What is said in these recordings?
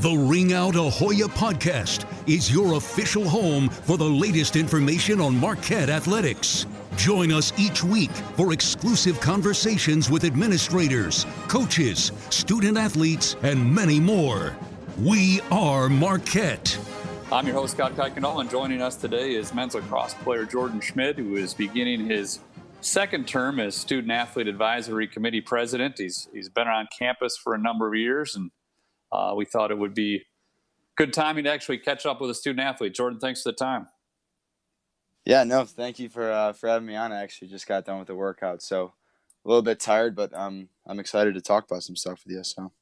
The Ring Out Ahoya podcast is your official home for the latest information on Marquette athletics. Join us each week for exclusive conversations with administrators, coaches, student athletes, and many more. We are Marquette. I'm your host, Scott Kuykendall, and joining us today is men's lacrosse player Jordan Schmid, who is beginning his second term as Student Athlete Advisory Committee President. He's, he's been on campus for a number of years and uh, we thought it would be good timing to actually catch up with a student athlete. Jordan, thanks for the time. Yeah, no, thank you for uh, for having me on. I actually just got done with the workout, so a little bit tired, but um, I'm excited to talk about some stuff with you. So,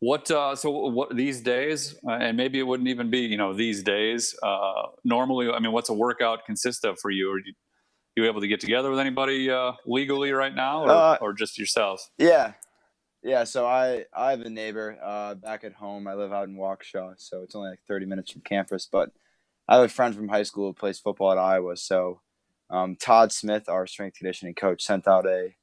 what uh, so what these days, uh, and maybe it wouldn't even be you know these days. Uh, normally, I mean, what's a workout consist of for you? Are you, you able to get together with anybody uh, legally right now, or, Uh, or just yourself? yeah, yeah. So I I have a neighbor uh, back at home. I live out in Waukesha, so it's only like 30 minutes from campus. But I have a friend from high school who plays football at Iowa. So um, Todd Smith, our strength conditioning coach, sent out a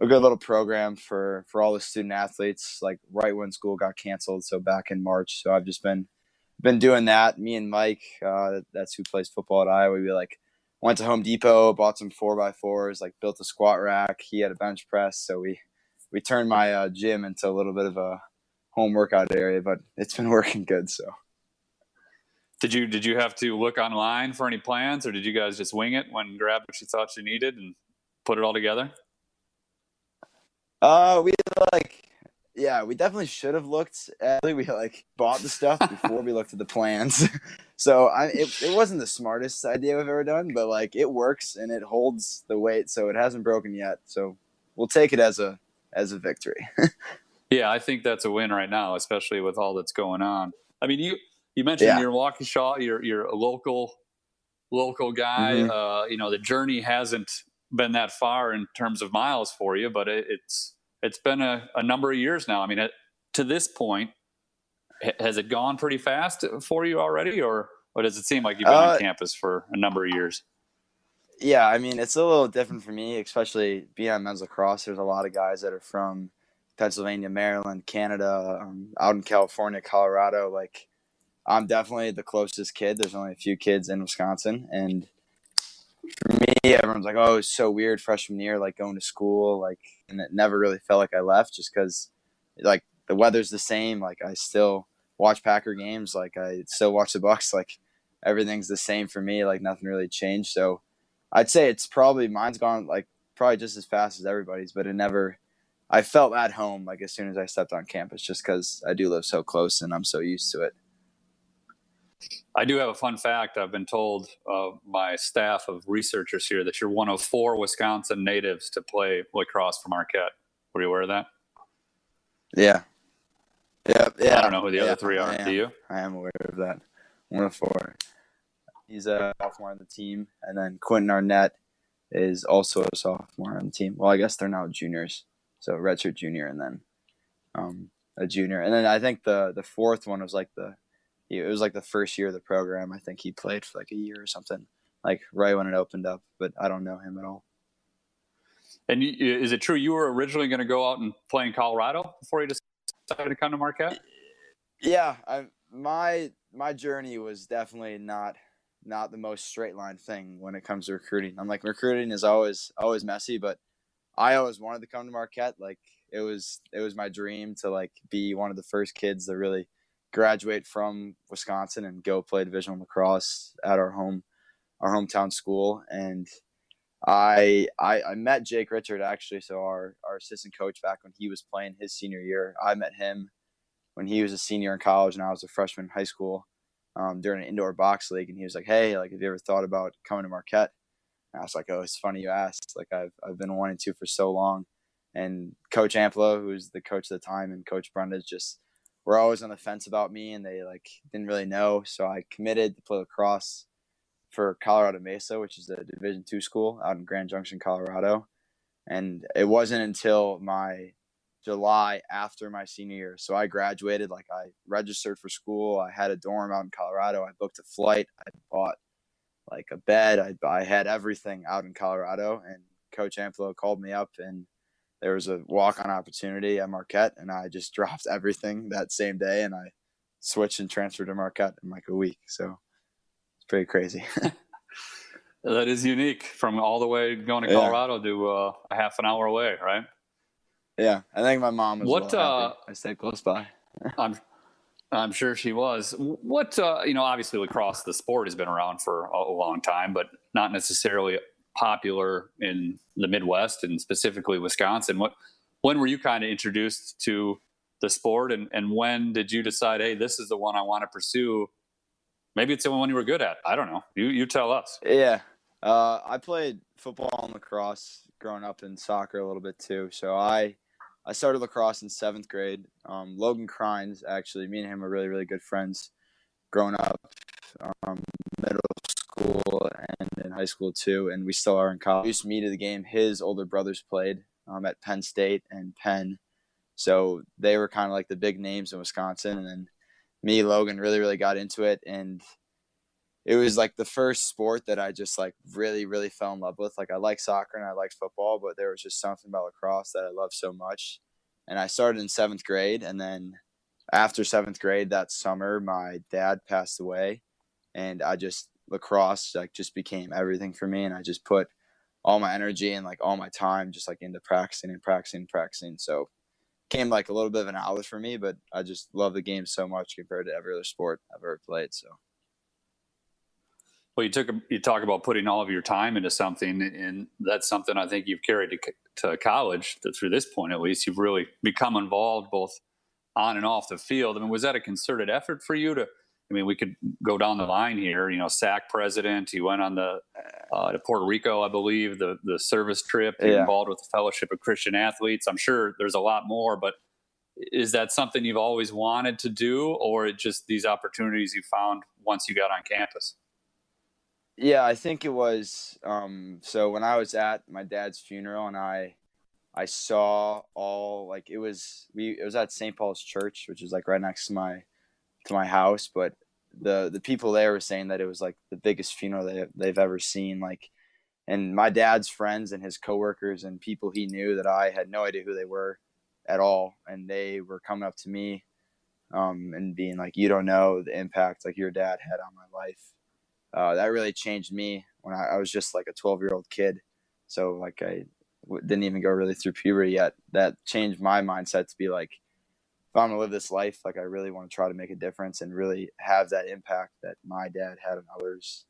a good little program for for all the student athletes. Like right when school got canceled, so back in March. So I've just been been doing that. Me and Mike, uh, that's who plays football at Iowa. We like went to Home Depot, bought some four by fours, like built a squat rack. He had a bench press, so we we turned my uh, gym into a little bit of a home workout area. But it's been working good. So Did you did you have to look online for any plans, or did you guys just wing it when grabbed what you thought you needed and put it all together? uh, we like. Yeah, we definitely should have looked at We like bought the stuff before we looked at the plans. so I it, it wasn't the smartest idea we've ever done, but like it works and it holds the weight, so it hasn't broken yet. So we'll take it as a as a victory. Yeah, I think that's a win right now, especially with all that's going on. I mean, you you mentioned Yeah. you're in Waukesha, you're you're a local local guy. Mhm. Uh, you know, the journey hasn't been that far in terms of miles for you, but it, it's it's been a, a number of years now. I mean, it, to this point, has it gone pretty fast for you already, or or does it seem like you've been Uh, on campus for a number of years? Yeah, I mean, it's a little different for me, especially being on men's lacrosse. There's a lot of guys that are from Pennsylvania, Maryland, Canada, um, out in California, Colorado. Like, I'm definitely the closest kid. There's only a few kids in Wisconsin. And for me, everyone's like, oh, it's so weird freshman year, like going to school. Like, and it never really felt like I left just because, like, the weather's the same. Like, I still watch Packer games. Like, I still watch the Bucks. Like, everything's the same for me. Like, nothing really changed. So, I'd say it's probably mine's gone like probably just as fast as everybody's, but it never I felt at home like as soon as I stepped on campus, just because I do live so close and I'm so used to it. I do have a fun fact. I've been told uh, by staff of researchers here that you're one of four Wisconsin natives to play lacrosse for Marquette. Were you aware of that? Yeah. Yeah. Yeah. I don't know who the yeah, other three are. Do you? I am aware of that. One of four. He's a sophomore on the team, and then Quentin Arnett is also a sophomore on the team. Well, I guess they're now juniors, so redshirt junior, and then um, a junior, and then I think the the fourth one was like the it was like the first year of the program. I think he played for like a year or something, like right when it opened up. But I don't know him at all. And you, is it true you were originally going to go out and play in Colorado before you decided to come to Marquette? Yeah, I, my my journey was definitely not not the most straight line thing when it comes to recruiting. I'm like recruiting is always always messy, but I always wanted to come to Marquette. Like it was it was my dream to like be one of the first kids that really graduate from Wisconsin and go play divisional lacrosse at our home our hometown school and I, I I met Jake Richard actually so our our assistant coach back when he was playing his senior year I met him when he was a senior in college and I was a freshman in high school um, during an indoor box league and he was like hey like have you ever thought about coming to Marquette and I was like oh it's funny you asked like I've, I've been wanting to for so long and coach Amplo who's the coach at the time and coach Brundage just were always on the fence about me and they like didn't really know. So I committed to play lacrosse for Colorado Mesa, which is a Division two school out in Grand Junction, Colorado. And it wasn't until my July after my senior year. So I graduated, like I registered for school. I had a dorm out in Colorado. I booked a flight. I bought like a bed. I, I had everything out in Colorado. And Coach Amplo called me up and there was a walk on opportunity at Marquette, and I just dropped everything that same day, and I switched and transferred to Marquette in like a week. So it's pretty crazy. that is unique from all the way going to Colorado yeah. to uh, a half an hour away, right? Yeah, I think my mom was. What uh, I stayed close by. I'm, I'm sure she was. What uh, you know, obviously lacrosse, the sport has been around for a long time, but not necessarily popular in the Midwest and specifically Wisconsin. What when were you kind of introduced to the sport, and and when did you decide, hey, this is the one I want to pursue? Maybe it's the one you were good at. I don't know. You you tell us. Yeah, uh, I played football and lacrosse growing up in soccer a little bit too. So I I started lacrosse in seventh grade. Um, Logan Crines, actually, me and him are really really good friends growing up. Um, middle school and in high school too, and we still are in college. We me to the game. His older brothers played um, at Penn State and Penn, so they were kind of like the big names in Wisconsin. And then me, Logan, really really got into it, and it was like the first sport that I just like really really fell in love with. Like I like soccer and I like football, but there was just something about lacrosse that I love so much. And I started in seventh grade, and then after seventh grade that summer, my dad passed away, and I just lacrosse like just became everything for me and I just put all my energy and like all my time just like into practicing and practicing and practicing. So came like a little bit of an outlet for me, but I just love the game so much compared to every other sport I've ever played. So well, you took you talk about putting all of your time into something, and that's something I think you've carried to, to college through this point at least. You've really become involved both on and off the field. I mean, was that a concerted effort for you to I mean, we could go down the line here. You know, SAAC president. He went on the uh, to Puerto Rico, I believe, the the service trip. Yeah. Involved with the Fellowship of Christian Athletes. I'm sure there's a lot more, but is that something you've always wanted to do, or just these opportunities you found once you got on campus? Yeah, I think it was. Um, so when I was at my dad's funeral, and I, I saw all like it was we it was at St. Paul's Church, which is like right next to my to my house, but the the people there were saying that it was like the biggest funeral they they've ever seen. Like, and my dad's friends and his coworkers and people he knew that I had no idea who they were at all, and they were coming up to me um, and being like, "You don't know the impact like your dad had on my life." Uh, that really changed me when I, I was just like a 12 year old kid. So like I w- didn't even go really through puberty yet. That changed my mindset to be like, if I'm gonna live this life, like I really want to try to make a difference and really have that impact that my dad had on others.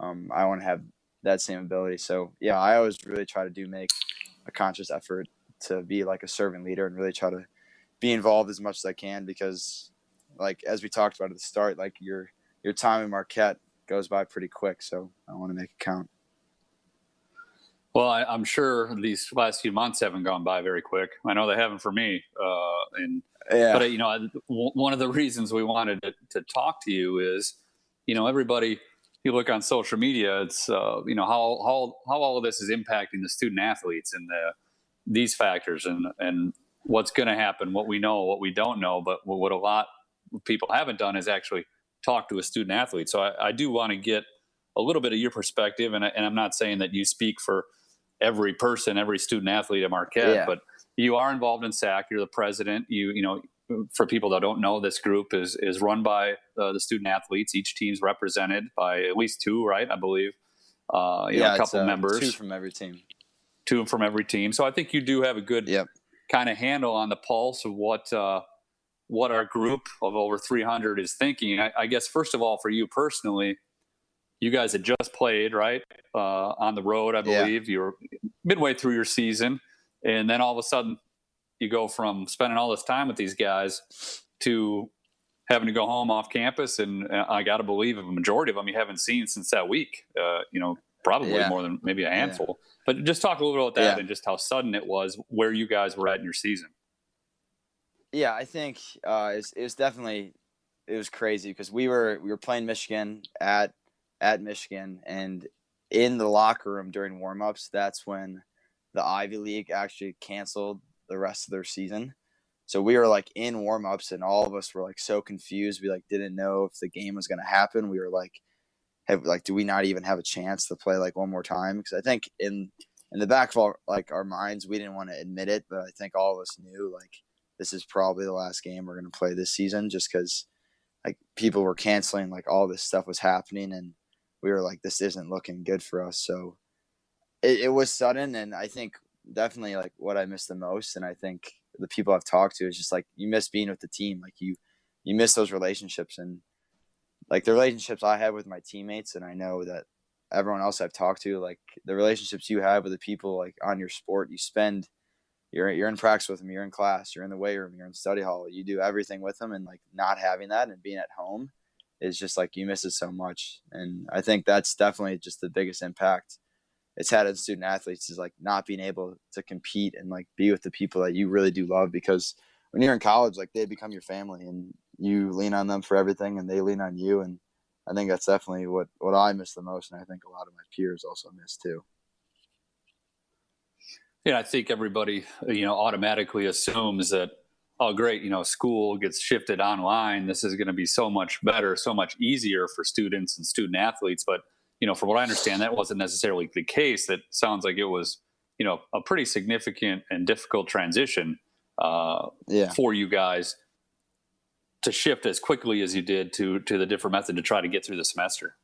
Um, I want to have that same ability. So yeah, I always really try to do make a conscious effort to be like a servant leader and really try to be involved as much as I can because, like as we talked about at the start, like your your time in Marquette goes by pretty quick. So I want to make it count. Well, I, am sure these last few months haven't gone by very quick. I know they haven't for me. Uh, and yeah. but you know, one of the reasons we wanted to, to talk to you is, you know, everybody. You look on social media. It's uh, you know how how how all of this is impacting the student athletes and the these factors and and what's going to happen, what we know, what we don't know. But what a lot of people haven't done is actually talk to a student athlete. So I, I do want to get a little bit of your perspective, and, I, and I'm not saying that you speak for every person, every student athlete at Marquette, yeah. but you are involved in SAAC. You're the president. You you know, for people that don't know, this group is is run by uh, the student athletes. Each team's represented by at least two, right? I believe. Uh, yeah, know, a couple uh, members, two from every team, two from every team. So I think you do have a good yep. kind of handle on the pulse of what uh, what our group of over 300 is thinking. I, I, guess first of all, for you personally, you guys had just played right uh, on the road. I believe yeah. you were midway through your season, and then all of a sudden, you go from spending all this time with these guys to having to go home off campus, and uh, I got to believe a majority of them you haven't seen since that week. Uh, you know, probably yeah. more than maybe a handful. Yeah. But just talk a little bit about that and just how sudden it was, where you guys were at in your season. Yeah, I think uh, it, was, definitely it was crazy because we were we were playing Michigan at at Michigan, and in the locker room during warmups, that's when the Ivy League actually canceled the rest of their season. So we were like in warmups, and all of us were like so confused. We like didn't know if the game was going to happen. We were like, have like, do we not even have a chance to play like one more time? Because I think in in the back of our like our minds, we didn't want to admit it, but I think all of us knew like this is probably the last game we're going to play this season just because like people were canceling like all this stuff was happening and we were like this isn't looking good for us. So it, it was sudden and i think definitely like what i miss the most and i think the people i've talked to is just like you miss being with the team like you you miss those relationships and like the relationships i have with my teammates and i know that everyone else i've talked to like the relationships you have with the people like on your sport you spend you're you're in practice with them, you're in class, you're in the weight room, you're in study hall, you do everything with them, and like not having that and being at home is just like you miss it so much. And I think that's definitely just the biggest impact it's had on student athletes is like not being able to compete and like be with the people that you really do love because when you're in college, like they become your family and you lean on them for everything and they lean on you. And I think that's definitely what, what I miss the most. And I think a lot of my peers also miss too. Yeah, I think everybody, you know, automatically assumes that, oh, great, you know, school gets shifted online. This is going to be so much better, so much easier for students and student athletes. But, you know, from what I understand, that wasn't necessarily the case. That sounds like it was, you know, a pretty significant and difficult transition uh, yeah. for you guys to shift as quickly as you did to to the different method to try to get through the semester.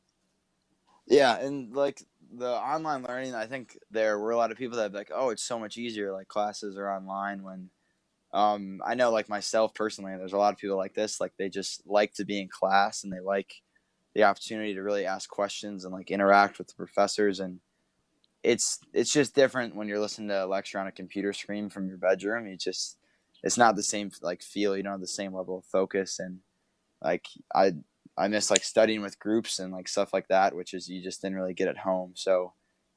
Yeah, and like the online learning, I think there were a lot of people that like, oh, it's so much easier. Like classes are online when. Um, I know, like myself personally, there's a lot of people like this. Like they just like to be in class and they like the opportunity to really ask questions and like interact with the professors. And it's it's just different when you're listening to a lecture on a computer screen from your bedroom. You just it's not the same like feel. You don't have the same level of focus. And like I I miss like studying with groups and like stuff like that, which is you just didn't really get at home. So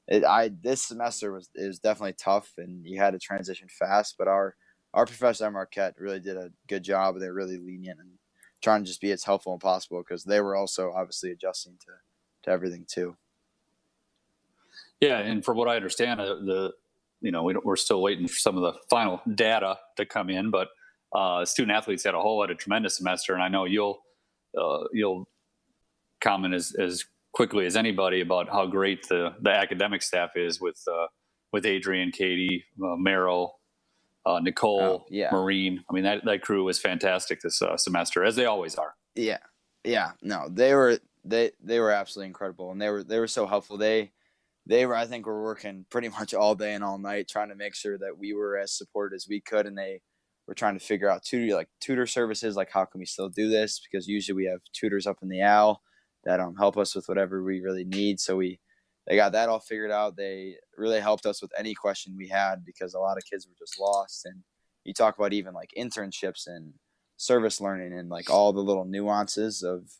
it, I this semester was was definitely tough, and you had to transition fast. But our our professor at Marquette really did a good job. They're really lenient and trying to just be as helpful as possible because they were also obviously adjusting to to everything too. Yeah, and from what I understand, uh, the you know we are still waiting for some of the final data to come in, but uh, student athletes had a whole lot of tremendous semester, and I know you'll uh, you'll comment as, as quickly as anybody about how great the, the academic staff is with uh, with Adrian, Katie, uh, Merrill, uh, Nicole, oh, yeah. Marine. I mean that that crew was fantastic this uh, semester, as they always are. Yeah, yeah. No, they were they they were absolutely incredible, and they were they were so helpful. They they were I think were working pretty much all day and all night trying to make sure that we were as supported as we could, and they we're trying to figure out tutor like tutor services like how can we still do this because usually we have tutors up in the owl that um help us with whatever we really need so we they got that all figured out they really helped us with any question we had because a lot of kids were just lost. And you talk about even like internships and service learning and like all the little nuances of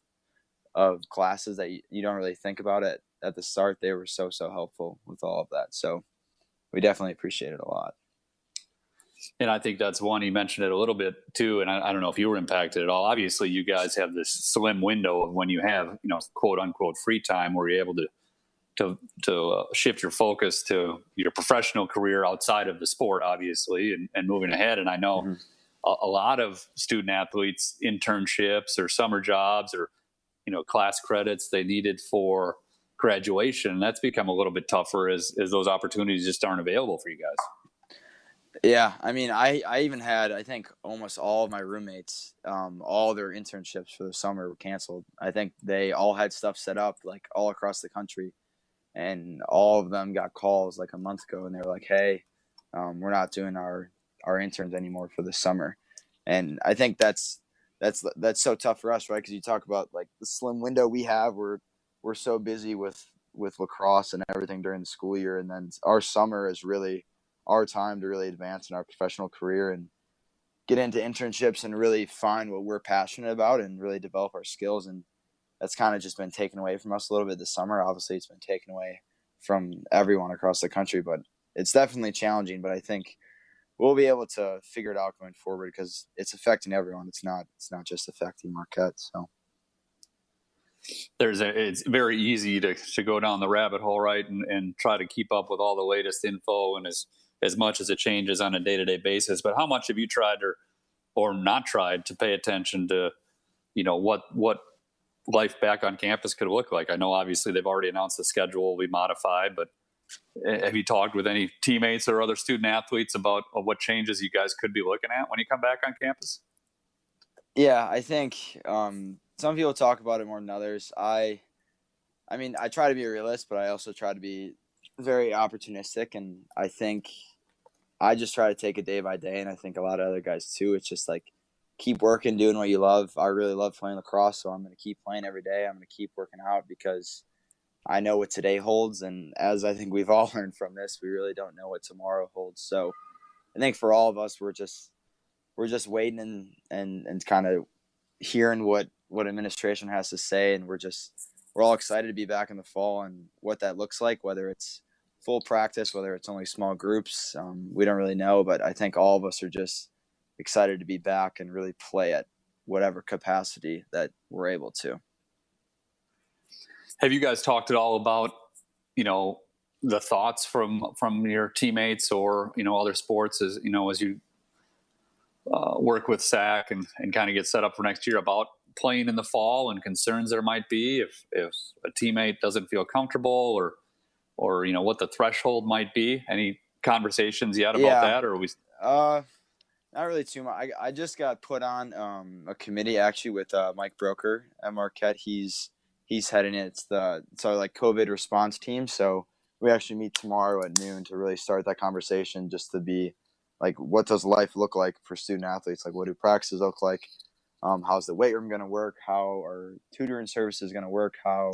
of classes that you, you don't really think about it at the start. They were so so helpful with all of that. So we definitely appreciate it a lot. And I think that's one you mentioned it a little bit too. And I, I, don't know if you were impacted at all. Obviously, you guys have this slim window of when you have, you know, quote unquote free time where you're able to to to uh, shift your focus to your professional career outside of the sport, obviously, and, and moving ahead. And I know mm-hmm. a, a, lot of student athletes internships or summer jobs or you know class credits they needed for graduation. That's become a little bit tougher as as those opportunities just aren't available for you guys. Yeah, I mean, I, I even had I think almost all of my roommates, um, all their internships for the summer were canceled. I think they all had stuff set up like all across the country, and all of them got calls like a month ago, and they were like, "Hey, um, we're not doing our our interns anymore for the summer," and I think that's that's that's so tough for us, right? Because you talk about like the slim window we have. We're we're so busy with with lacrosse and everything during the school year, and then our summer is really our time to really advance in our professional career and get into internships and really find what we're passionate about and really develop our skills. And that's kind of just been taken away from us a little bit this summer. Obviously it's been taken away from everyone across the country but it's definitely challenging. But i think we'll be able to figure it out going forward because it's affecting everyone. It's not it's not just affecting marquette so. There's a, it's very easy to, to go down the rabbit hole right and, and try to keep up with all the latest info and as as much as it changes on a day to day basis. But how much have you tried or or not tried to pay attention to, you know, what what life back on campus could look like? I know obviously they've already announced the schedule will be modified, but eh, have you talked with any teammates or other student athletes about what changes you guys could be looking at when you come back on campus? Yeah, I think um, some people talk about it more than others. I, I mean, I try to be a realist, but I also try to be very opportunistic, and I think I just try to take it day by day, and I think a lot of other guys too. It's just like keep working, doing what you love. I really love playing lacrosse, so I'm going to keep playing every day. I'm going to keep working out because I know what today holds, and as I think we've all learned from this, we really don't know what tomorrow holds. So I think for all of us, we're just we're just waiting and and and kind of hearing what what administration has to say, and we're just we're all excited to be back in the fall and what that looks like, whether it's full practice, whether it's only small groups. Um, we don't really know, but I think all of us are just excited to be back and really play at whatever capacity that we're able to. Have you guys talked at all about, you know, the thoughts from from your teammates or you know other sports as you know as you uh, work with SAAC and, and kind of get set up for next year about playing in the fall and concerns there might be if if a teammate doesn't feel comfortable or or you know what the threshold might be? Any conversations yet about yeah. that, or we? Uh, not really too much. I, I just got put on um, a committee actually with uh, Mike Broeker at Marquette. He's he's heading it. It's the it's our like COVID response team. So we actually meet tomorrow at noon to really start that conversation, just to be like, what does life look like for student athletes? Like, what do practices look like? Um, how's the weight room going to work? How are tutoring services going to work? How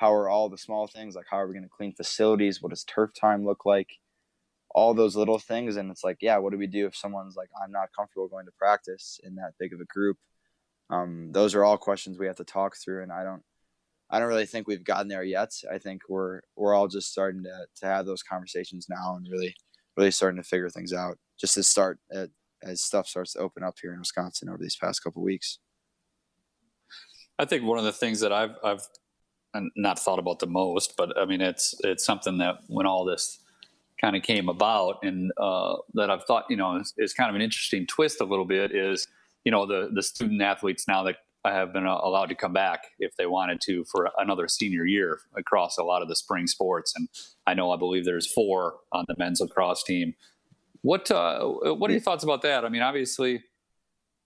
how are all the small things like how are we going to clean facilities? What does turf time look like? All those little things and it's like yeah what do we do if someone's like i'm not comfortable going to practice in that big of a group? Um, those are all questions we have to talk through and i don't i don't really think we've gotten there yet. I think we're we're all just starting to, to have those conversations now and really really starting to figure things out just to start at, as stuff starts to open up here in wisconsin over these past couple weeks. I think one of the things that I've I've not thought about the most, but I mean, it's it's something that when all this kind of came about, and uh, that I've thought, you know, is, is, kind of an interesting twist a little bit is, you know, the the student athletes now that have been uh, allowed to come back if they wanted to for another senior year across a lot of the spring sports, and I know I believe there's four on the men's lacrosse team. What uh, what are your thoughts about that? I mean, obviously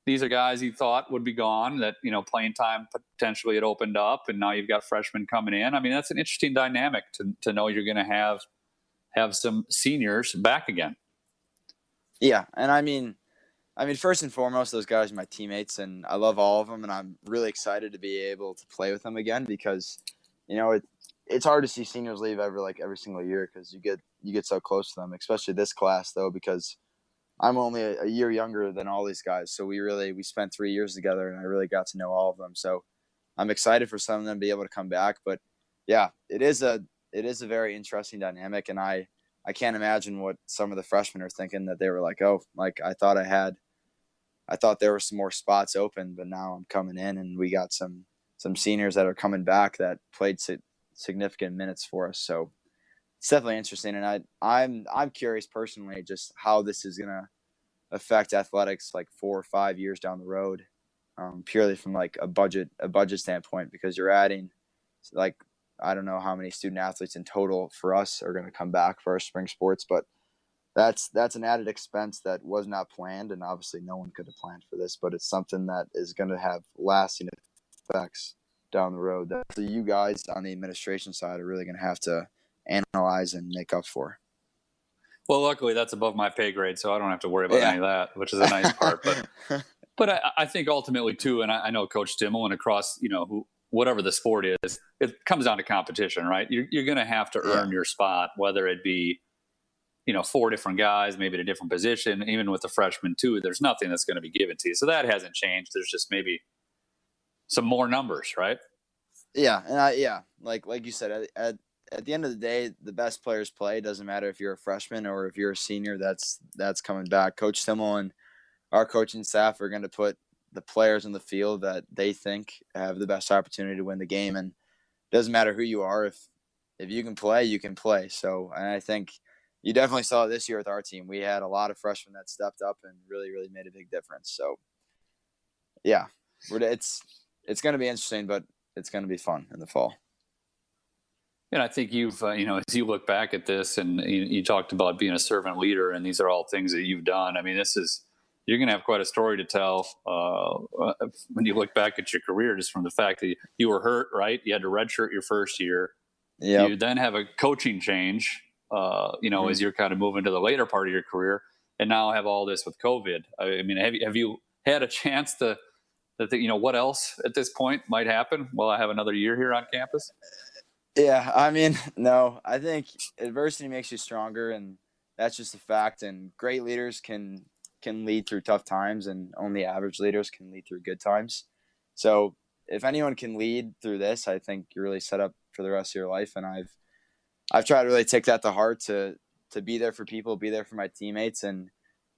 these are guys you thought would be gone that you know playing time potentially had opened up and now you've got freshmen coming in. I mean that's an interesting dynamic to, to know you're going to have have some seniors back again. Yeah and i mean i mean first and foremost those guys are my teammates and i love all of them and i'm really excited to be able to play with them again because you know it, it's hard to see seniors leave every like every single year because you get you get so close to them, especially this class though because I'm only a, a, year younger than all these guys, so we really we spent three years together, and I really got to know all of them. So I'm excited for some of them to be able to come back. But yeah, it is a it is a very interesting dynamic, and I I can't imagine what some of the freshmen are thinking that they were like, oh, like I thought I had, I thought there were some more spots open, but now I'm coming in, and we got some some seniors that are coming back that played significant minutes for us. So it's definitely interesting, and I I'm I'm curious personally just how this is gonna affect athletics like four or five years down the road, um, purely from like a budget a budget standpoint because you're adding like I don't know how many student athletes in total for us are going to come back for our spring sports, but that's that's an added expense that was not planned, and obviously no one could have planned for this. But it's something that is going to have lasting effects down the road that you guys on the administration side are really going to have to analyze and make up for. Well, luckily that's above my pay grade, so I don't have to worry about yeah. any of that, which is a nice part. But but I, I, think ultimately too, and I, I know Coach Stimmel and across you know who, whatever the sport is, it comes down to competition, right? You're, you're going to have to earn yeah. your spot, whether it be you know four different guys, maybe at a different position. Even with the freshman too, there's nothing that's going to be given to you, so that hasn't changed. There's just maybe some more numbers, right? Yeah, and I yeah, like like you said, at, at at the end of the day, the best players play. It doesn't matter if you're a freshman or if you're a senior. That's that's coming back. Coach Stimmel and our coaching staff are going to put the players in the field that they think have the best opportunity to win the game. And it doesn't matter who you are. If if you can play, you can play. So, and I think you definitely saw it this year with our team. We had a lot of freshmen that stepped up and really, really made a big difference. So, yeah, it's it's going to be interesting, but it's going to be fun in the fall. And I think you've, uh, you know, as you look back at this and you, you, talked about being a servant leader, and these are all things that you've done. I mean, this is, you're going to have quite a story to tell uh, when you look back at your career, just from the fact that you were hurt, right? You had to redshirt your first year. Yep. You then have a coaching change, uh, you know, mm-hmm. as you're kind of moving to the later part of your career, and now have all this with COVID. I mean, have you, have you had a chance to, to think, you know what else at this point might happen while I have another year here on campus? Yeah, I mean, no, I think adversity makes you stronger, and that's just a fact. And great leaders can can lead through tough times, and only average leaders can lead through good times. So, if anyone can lead through this, I think you're really set up for the rest of your life. And I've I've tried to really take that to heart to to be there for people, be there for my teammates, and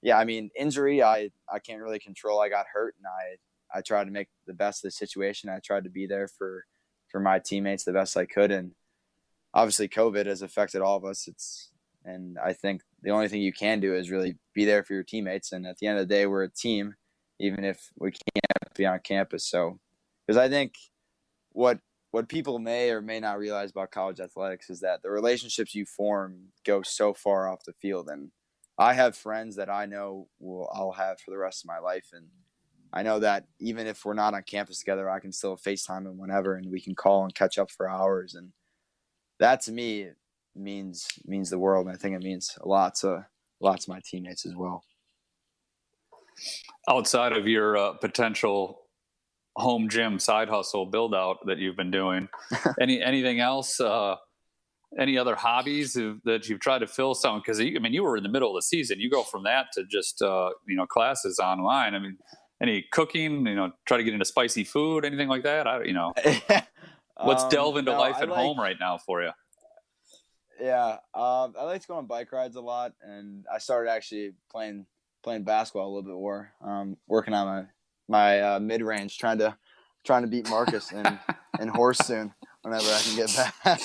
yeah, I mean, injury I I can't really control. I got hurt, and I I tried to make the best of the situation. I tried to be there for for my teammates the best I could. And obviously, COVID has affected all of us. It's and I think the only thing you can do is really be there for your teammates. And at the end of the day, we're a team, even if we can't be on campus. So, because I think what what people may or may not realize about college athletics is that the relationships you form go so far off the field. And I have friends that I know will I'll have for the rest of my life, and I know that even if we're not on campus together, I can still FaceTime him whenever and we can call and catch up for hours. And that to me means means the world. And I think it means a lot to lots of my teammates as well. Outside of your uh, potential home gym side hustle build out that you've been doing, any anything else? Uh, any other hobbies that you've tried to fill some? Because I mean, you were in the middle of the season. You go from that to just uh, you know classes online. I mean, any cooking? You know, try to get into spicy food, anything like that? I, you know, let's um, delve into no, life at like, home right now for you. Yeah, um, I like to go on bike rides a lot, and I started actually playing playing basketball a little bit more. Um, working on my my uh, mid range, trying to trying to beat Marcus and and horse soon whenever I can get back.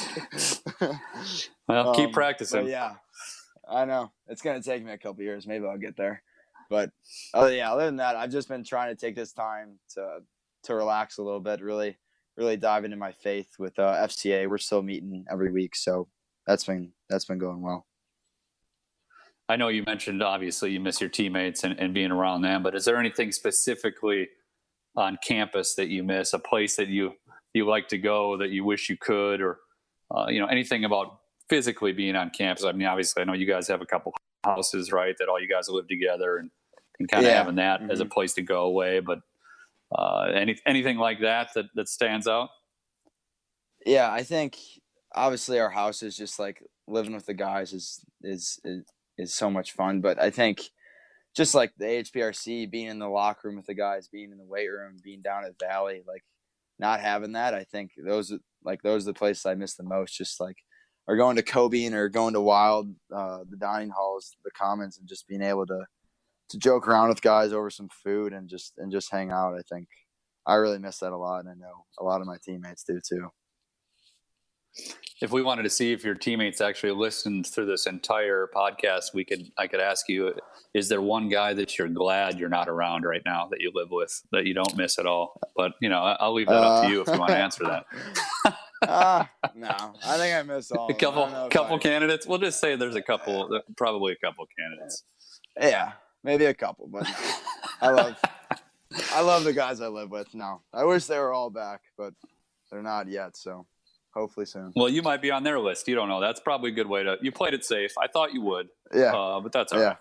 well, keep um, practicing. Yeah, I know it's gonna take me a couple years. Maybe I'll get there. But oh yeah, other than that, I've just been trying to take this time to to relax a little bit, really really dive into my faith with uh, FCA. We're still meeting every week, so that's been that's been going well. I know you mentioned obviously you miss your teammates and, and being around them, but is there anything specifically on campus that you miss? A place that you you like to go that you wish you could, or uh, you know anything about physically being on campus? I mean, obviously, I know you guys have a couple houses, right? That all you guys live together and and kind of yeah. having that mm-hmm. as a mm-hmm. place to go away. But uh, any anything like that that that stands out? Yeah, I think obviously our house is just like living with the guys is is is, is so much fun. But I think just like the HPRC, being in the locker room with the guys, being in the weight room, being down at Valley, like not having that, I think those like those are the places I miss the most. Just like or going to Kobe and or going to Wild, uh, the dining halls, the commons, and just being able to to joke around with guys over some food and just and just hang out. I think I really miss that a lot, and I know a lot of my teammates do too if we wanted to see if your teammates actually listened through this entire podcast, we could I could ask you: Is there one guy that you're glad you're not around right now that you live with that you don't miss at all? But you know, I'll leave that uh, up to you if you want to answer that. uh, no, I think I miss all. A couple, couple I... candidates. We'll just say there's a couple, probably a couple candidates. Yeah, maybe a couple, but. I love, I love the guys I live with. No, I wish they were all back, but they're not yet. So hopefully soon. Well, you might be on their list. You don't know. That's probably a good way to. You played it safe. I thought you would. Yeah. Uh, but that's all yeah.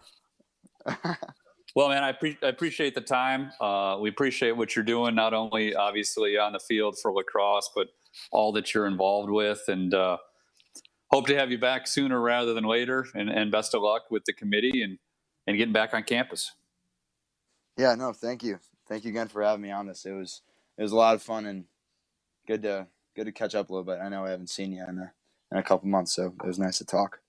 right. well, man, I, pre- I, appreciate the time. Uh, we appreciate what you're doing, not only obviously on the field for lacrosse, but all that you're involved with. And uh, hope to have you back sooner rather than later. And, and best of luck with the committee and, and getting back on campus. Yeah, no, thank you. Thank you again for having me on this. It was it was a lot of fun and good to good to catch up a little bit. I know I haven't seen you in a, in a couple months, so it was nice to talk.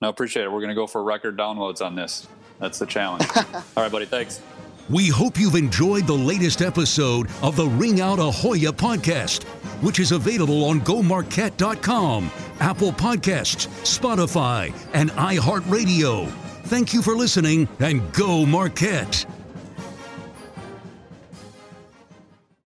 No, appreciate it. We're going to go for record downloads on this. That's the challenge. All right, buddy. Thanks. We hope you've enjoyed the latest episode of the Ring Out Ahoya podcast, which is available on GoMarquette.com, Apple Podcasts, Spotify, and iHeartRadio. Thank you for listening and go Marquette.